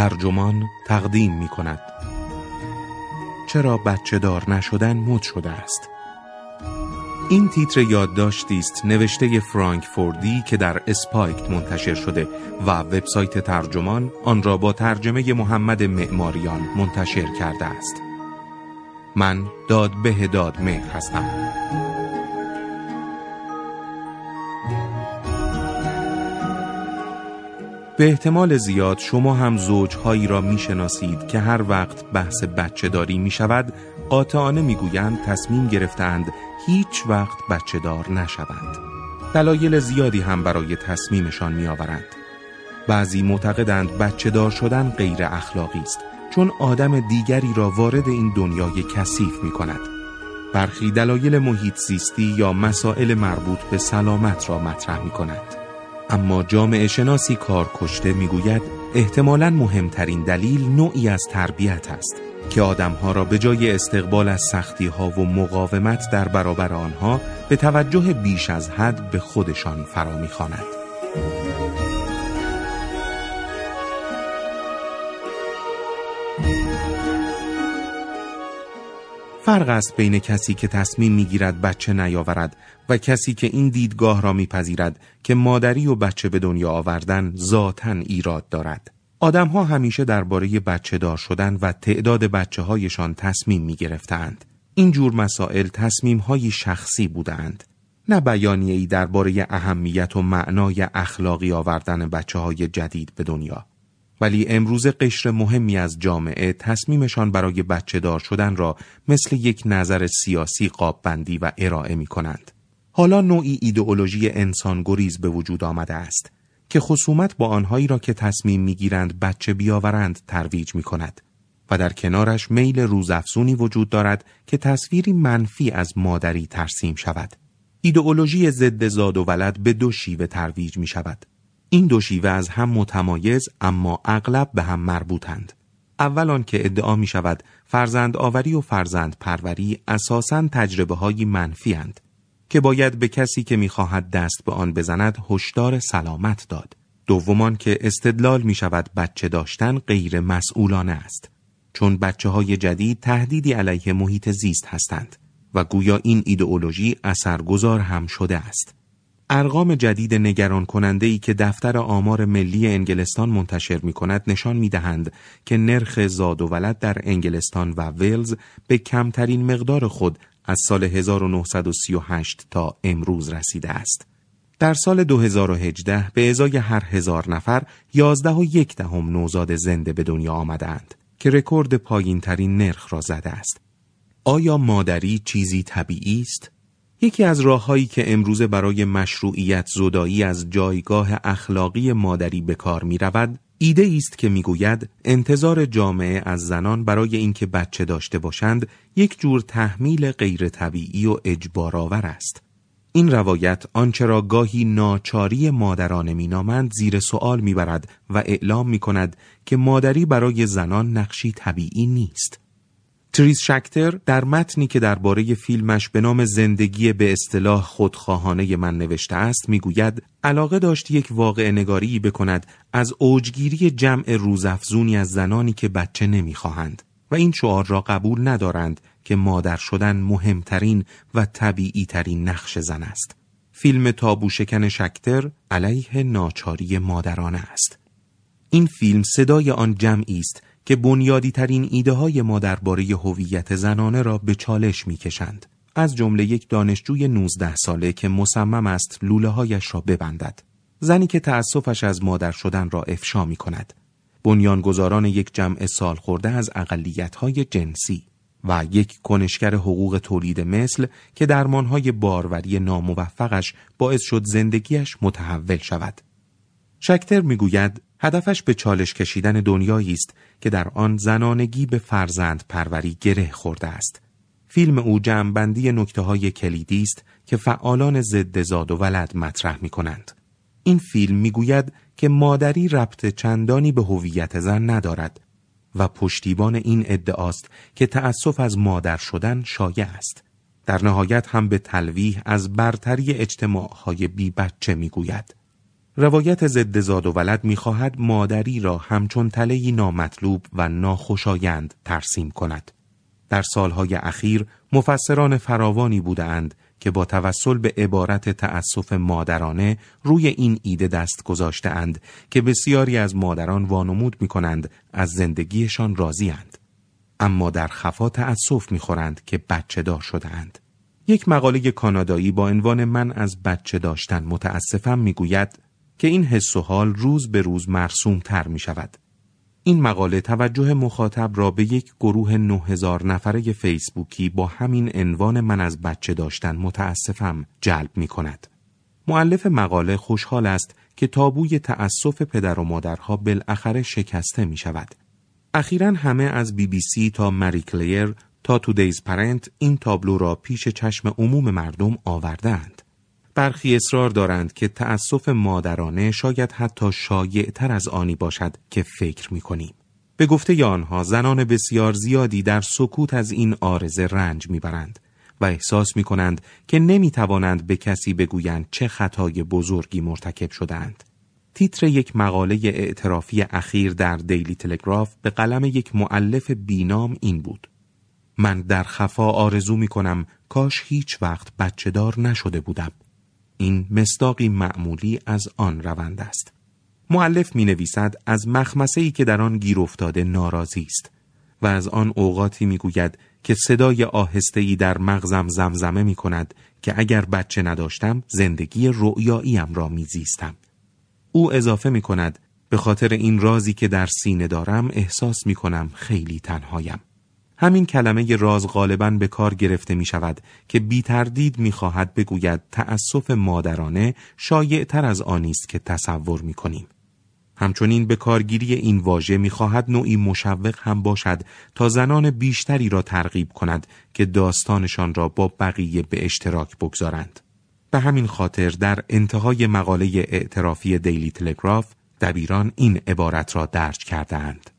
ترجمان تقدیم می کند چرا بچه دار نشدن مد شده است؟ این تیتر یادداشتی است نوشته فرانک فوردی که در اسپایکت منتشر شده و وبسایت ترجمان آن را با ترجمه محمد معماریان منتشر کرده است. من داد به داد مهر هستم. به احتمال زیاد شما هم زوجهایی را می‌شناسید که هر وقت بحث بچه داری می شود قاطعانه می‌گویند تصمیم گرفتند هیچ وقت بچه دار نشوند. دلایل زیادی هم برای تصمیمشان میآورند. بعضی معتقدند بچه دار شدن غیر اخلاقی است چون آدم دیگری را وارد این دنیای کثیف می کند برخی دلایل محیط زیستی یا مسائل مربوط به سلامت را مطرح می کند اما جامعه شناسی کار کشته می گوید احتمالا مهمترین دلیل نوعی از تربیت است که آدمها را به جای استقبال از سختی ها و مقاومت در برابر آنها به توجه بیش از حد به خودشان فرا می‌خواند. فرق است بین کسی که تصمیم می‌گیرد بچه نیاورد و کسی که این دیدگاه را میپذیرد که مادری و بچه به دنیا آوردن ذاتا ایراد دارد. آدمها همیشه درباره بچه دار شدن و تعداد بچه هایشان تصمیم می گرفتند. این جور مسائل تصمیم های شخصی بودند. نه بیانیه ای درباره اهمیت و معنای اخلاقی آوردن بچه های جدید به دنیا. ولی امروز قشر مهمی از جامعه تصمیمشان برای بچه دار شدن را مثل یک نظر سیاسی قاب بندی و ارائه می کنند. حالا نوعی ایدئولوژی انسان گریز به وجود آمده است که خصومت با آنهایی را که تصمیم می‌گیرند بچه بیاورند ترویج می کند و در کنارش میل روزافزونی وجود دارد که تصویری منفی از مادری ترسیم شود. ایدئولوژی ضد زاد و ولد به دو شیوه ترویج می شود. این دو شیوه از هم متمایز اما اغلب به هم مربوطند. اول که ادعا می شود فرزند آوری و فرزند پروری اساساً تجربه های منفی هند. که باید به کسی که می‌خواهد دست به آن بزند هشدار سلامت داد. دومان که استدلال می شود بچه داشتن غیر مسئولانه است. چون بچه های جدید تهدیدی علیه محیط زیست هستند و گویا این ایدئولوژی اثرگذار هم شده است. ارقام جدید نگران کننده ای که دفتر آمار ملی انگلستان منتشر می کند نشان می دهند که نرخ زاد و ولد در انگلستان و ویلز به کمترین مقدار خود از سال 1938 تا امروز رسیده است. در سال 2018 به ازای هر هزار نفر 11 و یک دهم نوزاد زنده به دنیا آمدند که رکورد پایین ترین نرخ را زده است. آیا مادری چیزی طبیعی است؟ یکی از راههایی که امروزه برای مشروعیت زدایی از جایگاه اخلاقی مادری به کار می رود، ایده است که می‌گوید انتظار جامعه از زنان برای اینکه بچه داشته باشند یک جور تحمیل غیر طبیعی و اجبارآور است. این روایت آنچه را گاهی ناچاری مادران مینامند زیر سوال می‌برد و اعلام می کند که مادری برای زنان نقشی طبیعی نیست. تریس شکتر در متنی که درباره فیلمش به نام زندگی به اصطلاح خودخواهانه من نوشته است می‌گوید علاقه داشت یک واقع نگاری بکند از اوجگیری جمع روزافزونی از زنانی که بچه نمی‌خواهند و این شعار را قبول ندارند که مادر شدن مهمترین و طبیعی ترین نقش زن است. فیلم تابو شکن شکتر علیه ناچاری مادرانه است. این فیلم صدای آن جمعی است که بنیادی ترین ایده های ما درباره هویت زنانه را به چالش می کشند. از جمله یک دانشجوی 19 ساله که مصمم است لوله هایش را ببندد. زنی که تأسفش از مادر شدن را افشا می کند. بنیانگذاران یک جمع سال خورده از اقلیت های جنسی و یک کنشگر حقوق تولید مثل که درمانهای باروری ناموفقش باعث شد زندگیش متحول شود. شکتر می‌گوید هدفش به چالش کشیدن دنیایی است که در آن زنانگی به فرزند پروری گره خورده است. فیلم او جمعبندی نکته های کلیدی است که فعالان ضد زاد و ولد مطرح می کنند. این فیلم می‌گوید که مادری ربط چندانی به هویت زن ندارد و پشتیبان این ادعاست که تأسف از مادر شدن شایع است. در نهایت هم به تلویح از برتری اجتماعهای بی بچه می‌گوید. روایت ضد زاد و ولد می‌خواهد مادری را همچون تلهی نامطلوب و ناخوشایند ترسیم کند. در سالهای اخیر مفسران فراوانی بودند که با توسل به عبارت تأسف مادرانه روی این ایده دست گذاشته اند که بسیاری از مادران وانمود می کنند از زندگیشان راضی اند. اما در خفا تأسف می خورند که بچه دار شده اند. یک مقاله کانادایی با عنوان من از بچه داشتن متاسفم می گوید که این حس و حال روز به روز مرسوم تر می شود. این مقاله توجه مخاطب را به یک گروه 9000 نفره فیسبوکی با همین عنوان من از بچه داشتن متاسفم جلب می کند. معلف مقاله خوشحال است که تابوی تأسف پدر و مادرها بالاخره شکسته می شود. اخیرا همه از بی بی سی تا مری کلیر تا تودیز پرنت این تابلو را پیش چشم عموم مردم آوردند. برخی اصرار دارند که تأسف مادرانه شاید حتی شایع تر از آنی باشد که فکر می کنیم. به گفته آنها زنان بسیار زیادی در سکوت از این آرزه رنج می‌برند و احساس می کنند که نمی توانند به کسی بگویند چه خطای بزرگی مرتکب شدند. تیتر یک مقاله اعترافی اخیر در دیلی تلگراف به قلم یک معلف بینام این بود. من در خفا آرزو می کنم کاش هیچ وقت بچه دار نشده بودم. این مستاقی معمولی از آن روند است. معلف می نویسد از مخمسه ای که در آن گیر افتاده ناراضی است و از آن اوقاتی می گوید که صدای آهسته ای در مغزم زمزمه می کند که اگر بچه نداشتم زندگی رؤیاییم را میزیستم. او اضافه می کند به خاطر این رازی که در سینه دارم احساس می کنم خیلی تنهایم. همین کلمه راز غالبا به کار گرفته می شود که بی تردید می خواهد بگوید تأسف مادرانه شایع تر از آنی است که تصور می کنیم. همچنین به کارگیری این واژه می خواهد نوعی مشوق هم باشد تا زنان بیشتری را ترغیب کند که داستانشان را با بقیه به اشتراک بگذارند. به همین خاطر در انتهای مقاله اعترافی دیلی تلگراف دبیران این عبارت را درج کردهاند.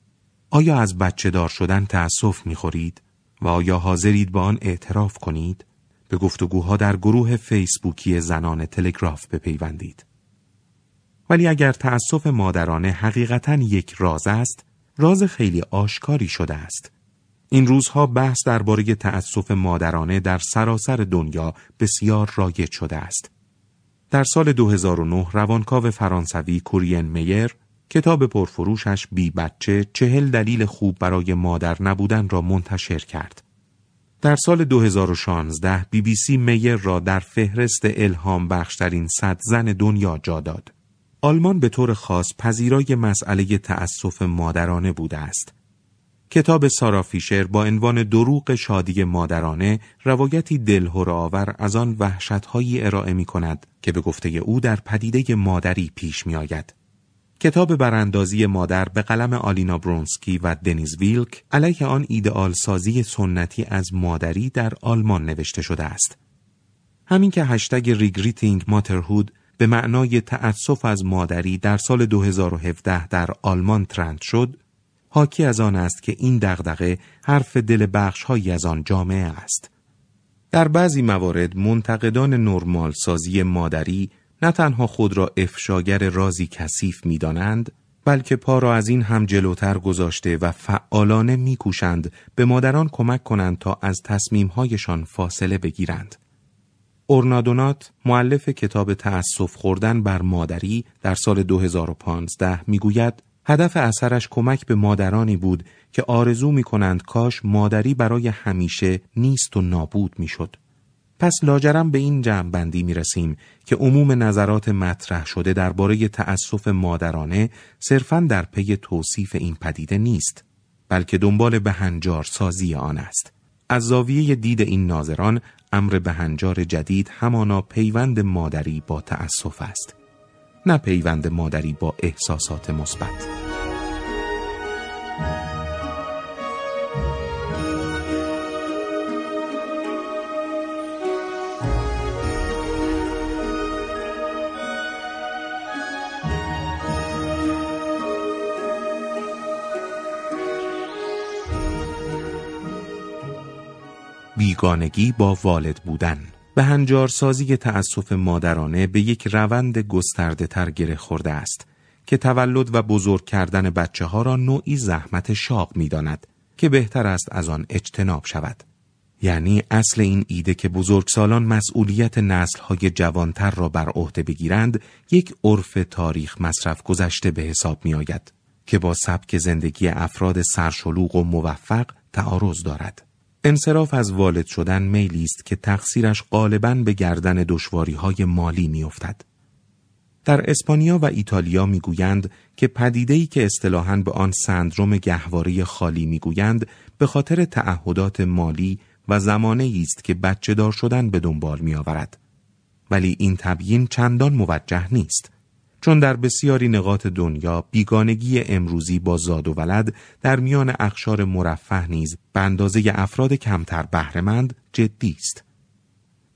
آیا از بچه دار شدن تأسف می‌خورید و آیا حاضرید با آن اعتراف کنید؟ به گفتگوها در گروه فیسبوکی زنان تلگراف بپیوندید. ولی اگر تأسف مادرانه حقیقتا یک راز است، راز خیلی آشکاری شده است. این روزها بحث درباره تأسف مادرانه در سراسر دنیا بسیار رایج شده است. در سال 2009 روانکاو فرانسوی کورین میر کتاب پرفروشش بی بچه چهل دلیل خوب برای مادر نبودن را منتشر کرد. در سال 2016 بی بی سی میر را در فهرست الهام بخشترین صد زن دنیا جا داد. آلمان به طور خاص پذیرای مسئله تأسف مادرانه بوده است. کتاب سارا فیشر با عنوان دروغ شادی مادرانه روایتی دلهور آور از آن وحشتهایی ارائه می کند که به گفته او در پدیده مادری پیش می آید. کتاب براندازی مادر به قلم آلینا برونسکی و دنیز ویلک علیه آن ایدئال سازی سنتی از مادری در آلمان نوشته شده است. همین که هشتگ regretting motherhood به معنای تأسف از مادری در سال 2017 در آلمان ترند شد، حاکی از آن است که این دغدغه حرف دل بخش هایی از آن جامعه است. در بعضی موارد منتقدان نرمال سازی مادری نه تنها خود را افشاگر رازی کثیف می‌دانند بلکه پا را از این هم جلوتر گذاشته و فعالانه میکوشند به مادران کمک کنند تا از تصمیمهایشان فاصله بگیرند. اورنادونات معلف کتاب تأسف خوردن بر مادری در سال 2015 می‌گوید هدف اثرش کمک به مادرانی بود که آرزو می کنند کاش مادری برای همیشه نیست و نابود می شد. پس لاجرم به این جمع بندی می رسیم که عموم نظرات مطرح شده درباره تأسف مادرانه صرفا در پی توصیف این پدیده نیست بلکه دنبال بهنجار سازی آن است. از زاویه دید این ناظران امر بهنجار جدید همانا پیوند مادری با تأسف است. نه پیوند مادری با احساسات مثبت. بیگانگی با والد بودن به هنجارسازی تأسف مادرانه به یک روند گسترده تر گره خورده است که تولد و بزرگ کردن بچه ها را نوعی زحمت شاق می داند که بهتر است از آن اجتناب شود. یعنی اصل این ایده که بزرگسالان مسئولیت نسلهای جوانتر را بر عهده بگیرند یک عرف تاریخ مصرف گذشته به حساب می آید که با سبک زندگی افراد سرشلوغ و موفق تعارض دارد. انصراف از والد شدن میلی است که تقصیرش غالبا به گردن دشواری های مالی میافتد. در اسپانیا و ایتالیا می‌گویند که پدیده‌ای که اصطلاحاً به آن سندروم گهواره خالی می‌گویند به خاطر تعهدات مالی و زمانه است که بچه دار شدن به دنبال می آورد. ولی این تبیین چندان موجه نیست. چون در بسیاری نقاط دنیا بیگانگی امروزی با زاد و ولد در میان اخشار مرفه نیز به اندازه افراد کمتر بهرهمند جدی است.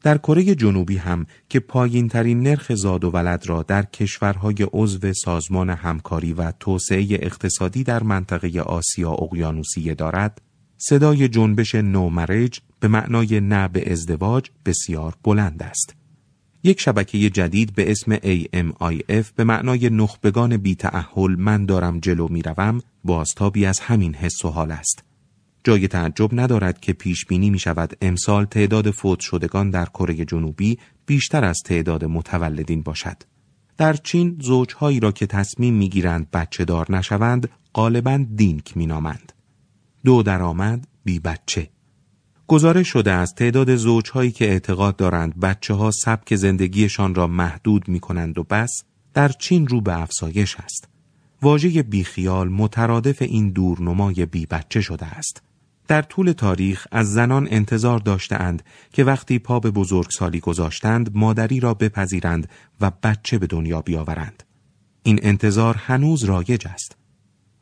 در کره جنوبی هم که پایین ترین نرخ زاد و ولد را در کشورهای عضو سازمان همکاری و توسعه اقتصادی در منطقه آسیا اقیانوسیه دارد، صدای جنبش نومرج به معنای نه به ازدواج بسیار بلند است. یک شبکه جدید به اسم AMIF به معنای نخبگان بی تعهل من دارم جلو می روم بازتابی از همین حس و حال است. جای تعجب ندارد که پیش بینی می شود امسال تعداد فوت شدگان در کره جنوبی بیشتر از تعداد متولدین باشد. در چین زوجهایی را که تصمیم می گیرند بچه دار نشوند غالبا دینک می نامند. دو درآمد بی بچه گزارش شده از تعداد زوجهایی که اعتقاد دارند بچه ها سبک زندگیشان را محدود می کنند و بس در چین رو به افزایش است. واژه بیخیال مترادف این دورنمای بی بچه شده است. در طول تاریخ از زنان انتظار داشتهاند که وقتی پا به بزرگسالی گذاشتند مادری را بپذیرند و بچه به دنیا بیاورند. این انتظار هنوز رایج است.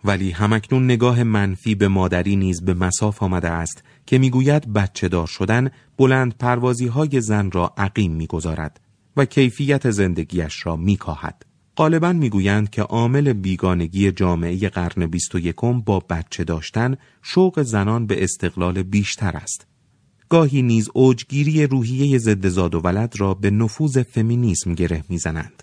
ولی همکنون نگاه منفی به مادری نیز به مساف آمده است که می‌گوید بچه دار شدن بلند پروازی های زن را عقیم می‌گذارد و کیفیت زندگیش را میکاهد. غالبا می‌گویند که عامل بیگانگی جامعه قرن بیست و یکم با بچه داشتن شوق زنان به استقلال بیشتر است. گاهی نیز اوجگیری روحیه ضد زاد و ولد را به نفوذ فمینیسم گره می‌زنند.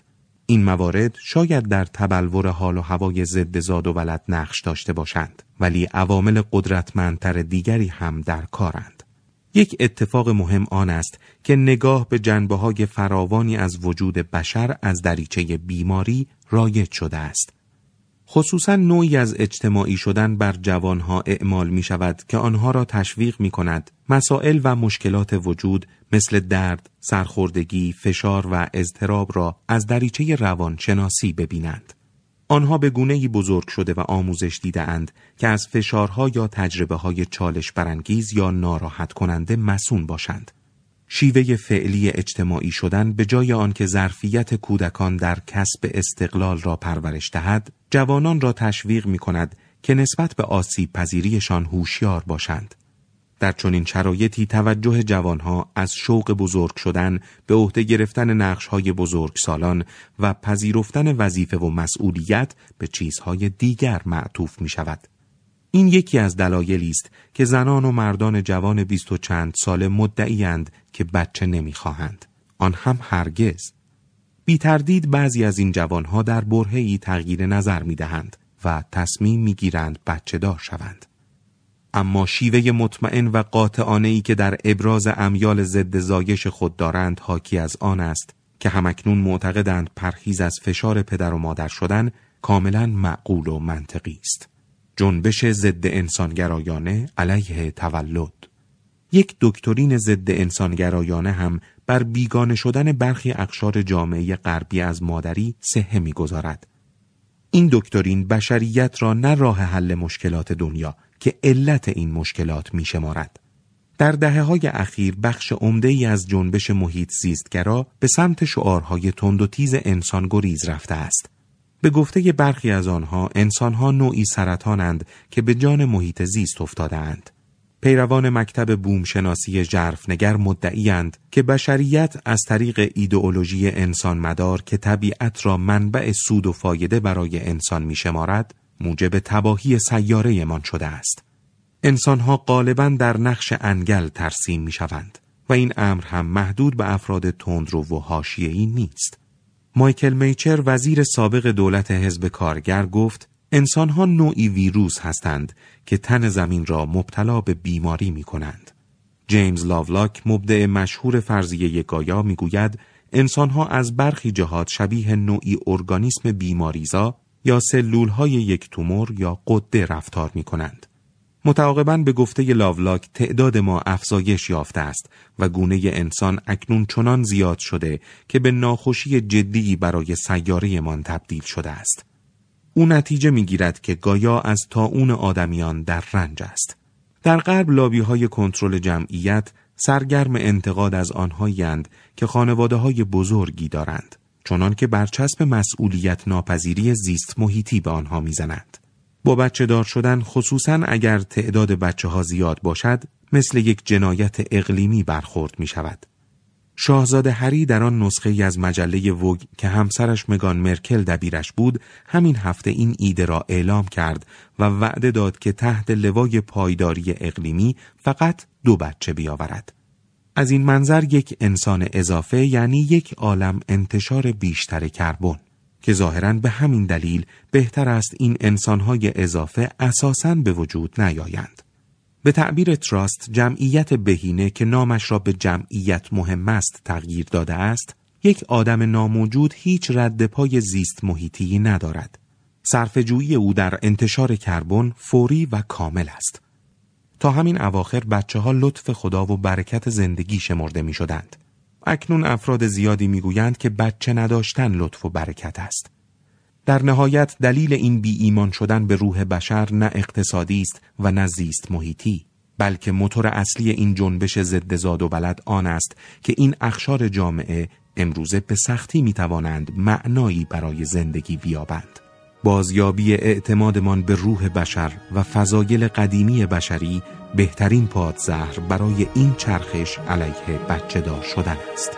این موارد شاید در تبلور حال و هوای ضد زاد و ولد نقش داشته باشند ولی عوامل قدرتمندتر دیگری هم در کارند. یک اتفاق مهم آن است که نگاه به جنبه های فراوانی از وجود بشر از دریچه بیماری رایج شده است خصوصا نوعی از اجتماعی شدن بر جوانها اعمال می شود که آنها را تشویق می کند مسائل و مشکلات وجود مثل درد، سرخوردگی، فشار و اضطراب را از دریچه روانشناسی ببینند. آنها به گونه بزرگ شده و آموزش دیده اند که از فشارها یا تجربه های چالش برانگیز یا ناراحت کننده مسون باشند. شیوه فعلی اجتماعی شدن به جای آنکه ظرفیت کودکان در کسب استقلال را پرورش دهد، جوانان را تشویق می کند که نسبت به آسیب پذیریشان هوشیار باشند. در چنین شرایطی توجه جوانها از شوق بزرگ شدن به عهده گرفتن نقشهای بزرگ سالان و پذیرفتن وظیفه و مسئولیت به چیزهای دیگر معطوف می شود. این یکی از دلایلی است که زنان و مردان جوان بیست و چند ساله مدعیند که بچه نمی‌خواهند. آن هم هرگز. بی تردید بعضی از این جوانها در برهی تغییر نظر می دهند و تصمیم می گیرند بچه دار شوند. اما شیوه مطمئن و قاطعانه ای که در ابراز امیال ضد زایش خود دارند حاکی از آن است که همکنون معتقدند پرهیز از فشار پدر و مادر شدن کاملا معقول و منطقی است. جنبش ضد انسانگرایانه علیه تولد یک دکترین ضد انسانگرایانه هم بر بیگانه شدن برخی اقشار جامعه غربی از مادری سهه می‌گذارد. این دکترین بشریت را نه راه حل مشکلات دنیا که علت این مشکلات می شمارد. در دهه های اخیر بخش عمده ای از جنبش محیط زیستگرا به سمت شعارهای تند و تیز انسان گریز رفته است. به گفته برخی از آنها انسانها نوعی سرطانند که به جان محیط زیست افتادهاند. پیروان مکتب بومشناسی جرفنگر مدعیند که بشریت از طریق ایدئولوژی انسان مدار که طبیعت را منبع سود و فایده برای انسان می شمارد موجب تباهی سیاره من شده است. انسانها غالبا در نقش انگل ترسیم می شوند و این امر هم محدود به افراد تندرو و حاشیه‌ای نیست. مایکل میچر وزیر سابق دولت حزب کارگر گفت انسانها نوعی ویروس هستند که تن زمین را مبتلا به بیماری می کنند. جیمز لاولاک مبدع مشهور فرضیه گایا می‌گوید انسانها از برخی جهات شبیه نوعی ارگانیسم بیماریزا یا سلول های یک تومور یا قده رفتار می کنند. متعاقبا به گفته لاولاک تعداد ما افزایش یافته است و گونه انسان اکنون چنان زیاد شده که به ناخوشی جدی برای سیارهمان تبدیل شده است. او نتیجه می‌گیرد که گایا از تاون آدمیان در رنج است. در غرب لابی های کنترل جمعیت سرگرم انتقاد از آنهایند که خانواده های بزرگی دارند چنان که برچسب مسئولیت ناپذیری زیست محیطی به آنها می‌زنند. با بچه دار شدن خصوصا اگر تعداد بچه ها زیاد باشد مثل یک جنایت اقلیمی برخورد می شود. شاهزاده هری در آن نسخه ای از مجله وگ که همسرش مگان مرکل دبیرش بود همین هفته این ایده را اعلام کرد و وعده داد که تحت لوای پایداری اقلیمی فقط دو بچه بیاورد. از این منظر یک انسان اضافه یعنی یک عالم انتشار بیشتر کربن که ظاهرا به همین دلیل بهتر است این انسانهای اضافه اساساً به وجود نیایند. به تعبیر تراست جمعیت بهینه که نامش را به جمعیت مهم است تغییر داده است یک آدم ناموجود هیچ رد پای زیست محیطی ندارد صرفجویی او در انتشار کربن فوری و کامل است تا همین اواخر بچه ها لطف خدا و برکت زندگی شمرده می شدند. اکنون افراد زیادی می‌گویند که بچه نداشتن لطف و برکت است. در نهایت دلیل این بی ایمان شدن به روح بشر نه اقتصادی است و نه زیست محیطی بلکه موتور اصلی این جنبش ضد زاد و بلد آن است که این اخشار جامعه امروزه به سختی می توانند معنایی برای زندگی بیابند. بازیابی اعتمادمان به روح بشر و فضایل قدیمی بشری بهترین پادزهر برای این چرخش علیه بچه دار شدن است.